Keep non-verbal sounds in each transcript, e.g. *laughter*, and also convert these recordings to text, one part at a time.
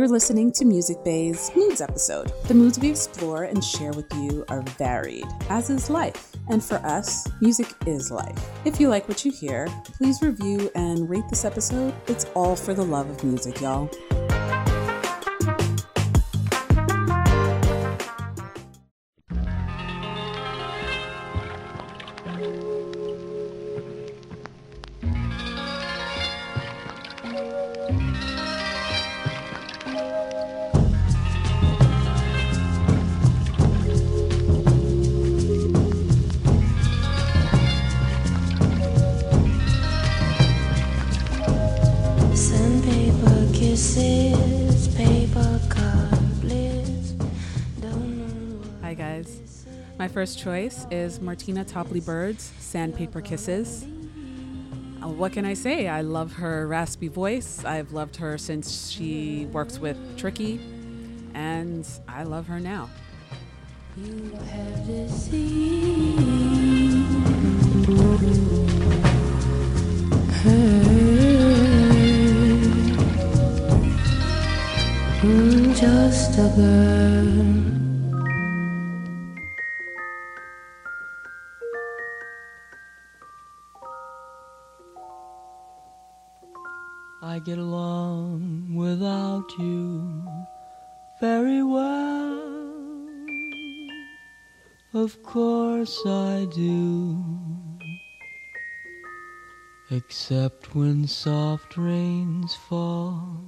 You're listening to Music Bae's Moods episode. The moods we explore and share with you are varied, as is life. And for us, music is life. If you like what you hear, please review and rate this episode. It's all for the love of music, y'all. Hi, guys. My first choice is Martina Topley Bird's Sandpaper Kisses. Uh, What can I say? I love her raspy voice. I've loved her since she works with Tricky, and I love her now. you have deceived her. I get along without you very well. Of course I do. Except when soft rains fall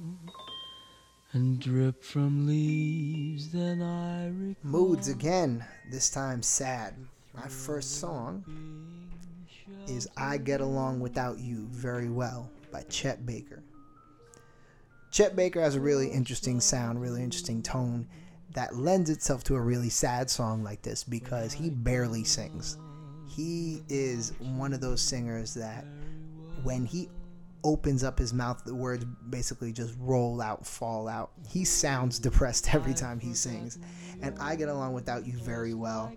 and drip from leaves, then I recall. Moods again, this time sad. My first song is I Get Along Without You Very Well by Chet Baker. Chet Baker has a really interesting sound, really interesting tone that lends itself to a really sad song like this because he barely sings. He is one of those singers that when he opens up his mouth, the words basically just roll out, fall out. He sounds depressed every time he sings. And I Get Along Without You Very Well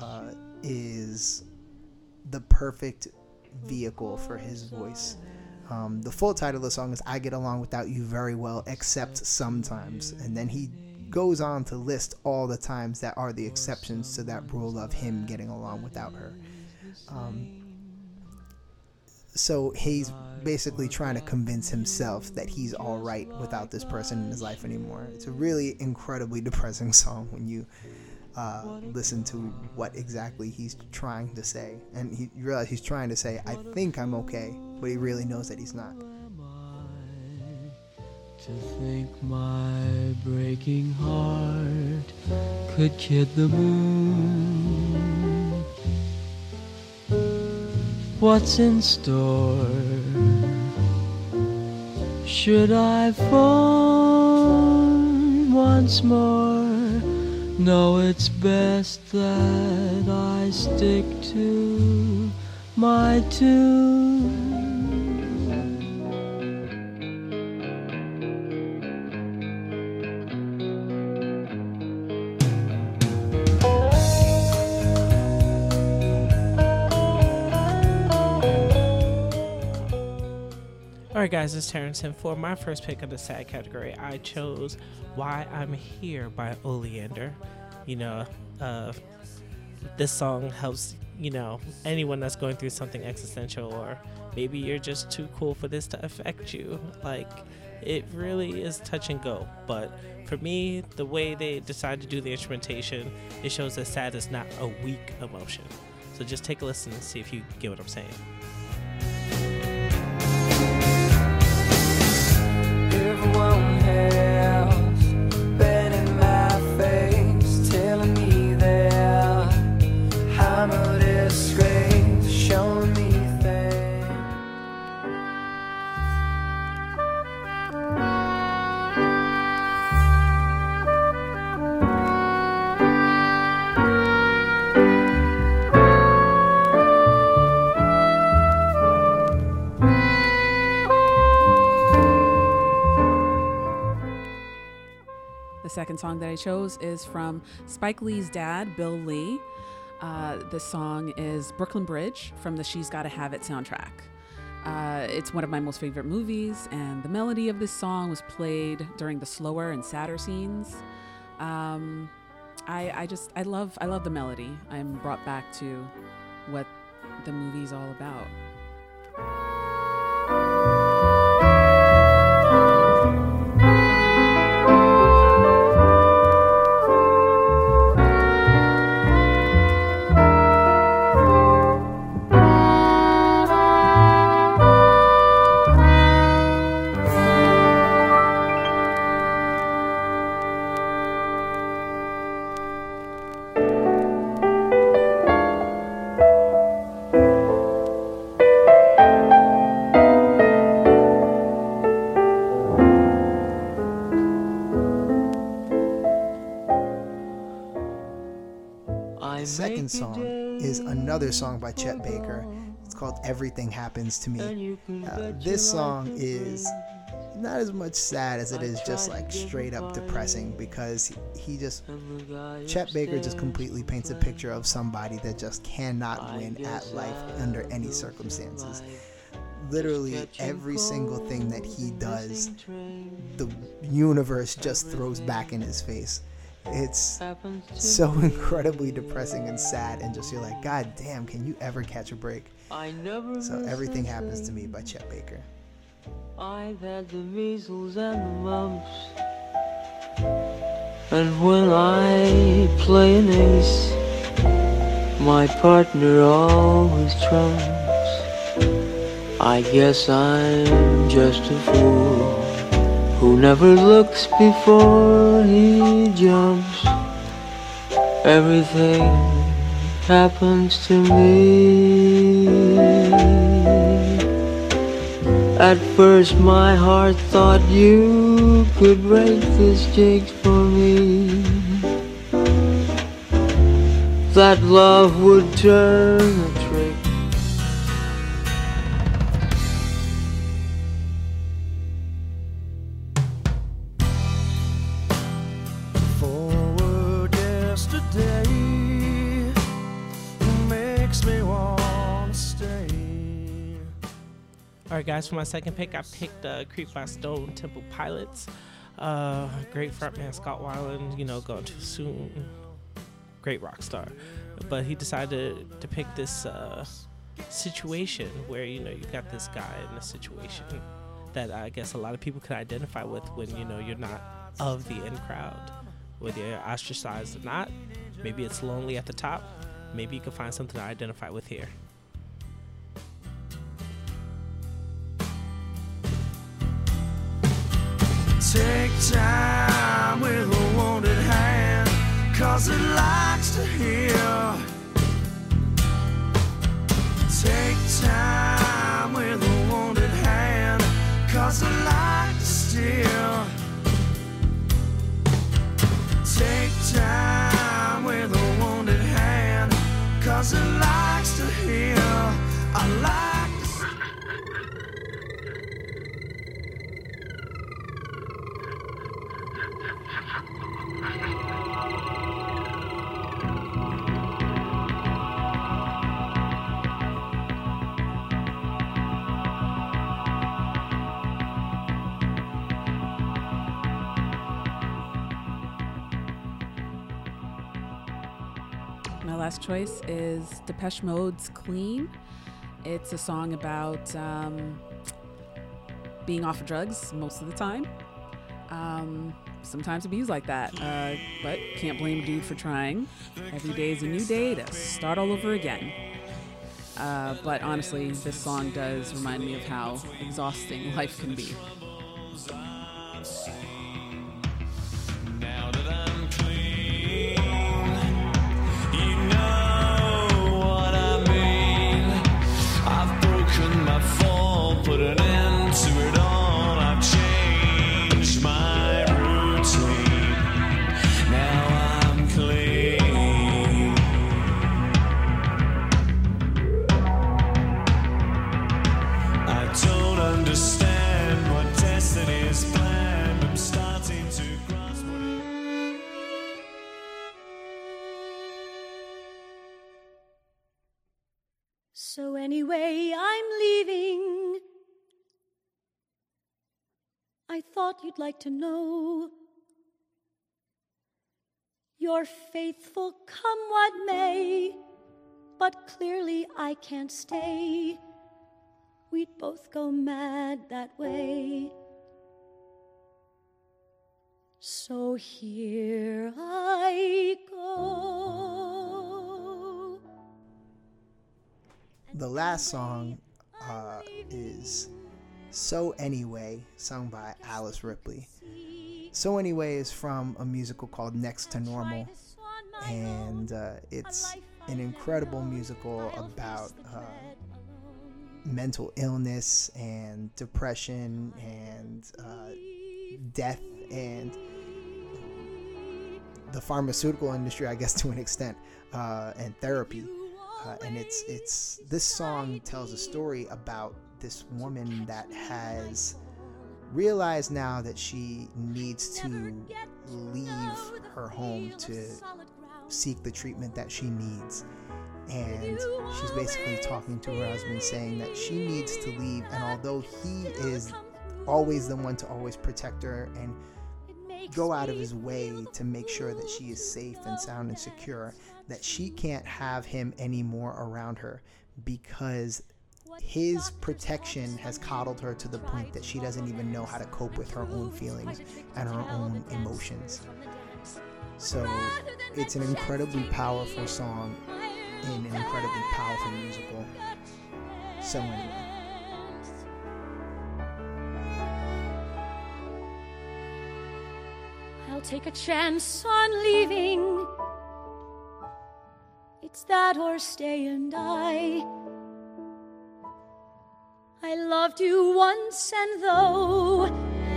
uh, is the perfect vehicle for his voice. Um, the full title of the song is I Get Along Without You Very Well, except sometimes. And then he goes on to list all the times that are the exceptions to that rule of him getting along without her. Um, so he's basically trying to convince himself that he's all right without this person in his life anymore. It's a really incredibly depressing *laughs* song when you uh, listen to what exactly he's trying to say. And he, you realize he's trying to say, I think I'm okay, but he really knows that he's not. To think my breaking heart could kid the moon. What's in store? Should I fall once more? No, it's best that I stick to my tune. All right, guys, it's Terrence, and for my first pick of the sad category, I chose "Why I'm Here" by Oleander. You know, uh, this song helps you know anyone that's going through something existential, or maybe you're just too cool for this to affect you. Like, it really is touch and go. But for me, the way they decide to do the instrumentation, it shows that sad is not a weak emotion. So just take a listen and see if you get what I'm saying. Second song that I chose is from Spike Lee's dad, Bill Lee. Uh, the song is Brooklyn Bridge from the She's Gotta Have It soundtrack. Uh, it's one of my most favorite movies, and the melody of this song was played during the slower and sadder scenes. Um, I, I just I love I love the melody. I'm brought back to what the movie's all about. Second song is another song by Chet Baker. It's called Everything Happens to Me. Uh, this song is not as much sad as it is just like straight up depressing because he, just And the guy Chet Baker just completely paints a picture of somebody that just cannot win at life under any circumstances. Literally every single thing that he does, the universe just throws back in his face. It's so *laughs* incredibly depressing and sad, and just you're like, God damn, can you ever catch a break? I never So everything happens to me by Chet Baker. I've had the measles and the mumps. And when I play an ace, my partner always trumps. I guess I'm just a fool who never looks before he jumps. Everything happens to me. At first my heart thought you could break this jig for me. That love would turn All right, guys, for my second pick, I picked uh, Creep by Stone Temple Pilots. Uh, great frontman Scott Weiland, you know, gone too soon. Great rock star. But he decided to pick this uh, situation where, you know, you got this guy in a situation that I guess a lot of people could identify with when, you know, you're not of the in crowd. Whether you're ostracized or not, maybe it's lonely at the top. Maybe you can find something to identify with here. Take time with a wounded hand, cause it likes to heal. Take time with a wounded hand, cause it likes to steal. Take time with a wounded hand, cause it last choice is Depeche Mode's Clean. It's a song about um, being off of drugs most of the time. Um, sometimes bees like that, uh, but can't blame dude for trying. Every day is a new day to start all over again. Uh, but honestly, this song does remind me of how exhausting *laughs* life can be. Thought you'd like to know. You're faithful, come what may, but clearly I can't stay. We'd both go mad that way. So here I go. The last song uh, is So Anyway, sung by Alice Ripley. So Anyway is from a musical called Next to Normal, and uh, it's an incredible musical about uh, mental illness and depression and uh, death and the pharmaceutical industry, I guess, *laughs* to an extent, uh, and therapy. Uh, and it's it's this song tells a story about this woman that has realized now that she needs to leave her home to seek the treatment that she needs. And she's basically talking to her husband, saying that she needs to leave. And although he is always the one to always protect her and go out of his way to make sure that she is safe and sound and secure, that she can't have him anymore around her because his protection has coddled her to the point that she doesn't even know how to cope with her own feelings and her own emotions. So it's an incredibly powerful song in an incredibly powerful musical. So anyway. I'll take a chance on leaving. It's that or stay and die. I loved you once, and though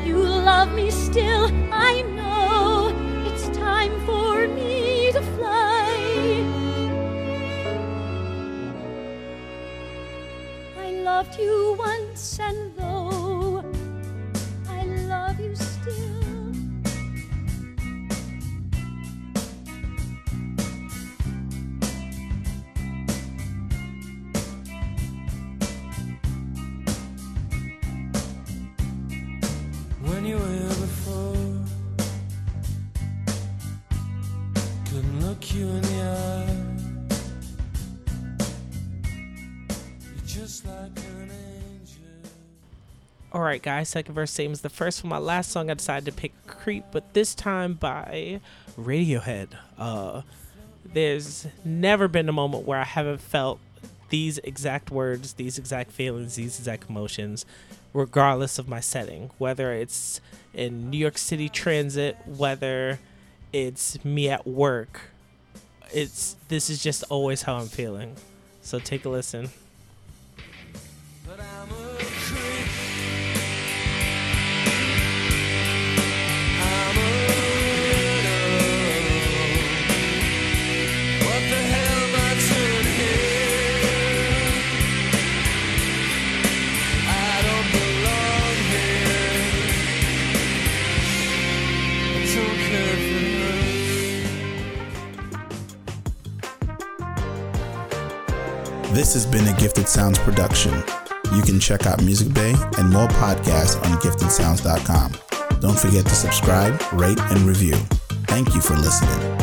you love me still, I know it's time for me to fly. I loved you once, and though All right, guys. Second verse, same as the first one. My last song, I decided to pick "Creep," but this time by Radiohead. Uh, there's never been a moment where I haven't felt these exact words, these exact feelings, these exact emotions, regardless of my setting. Whether it's in New York City transit, whether it's me at work, it's this is just always how I'm feeling. So take a listen. This has been a Gifted Sounds production. You can check out Music Bae and more podcasts on giftedsounds.com. Don't forget to subscribe, rate, and review. Thank you for listening.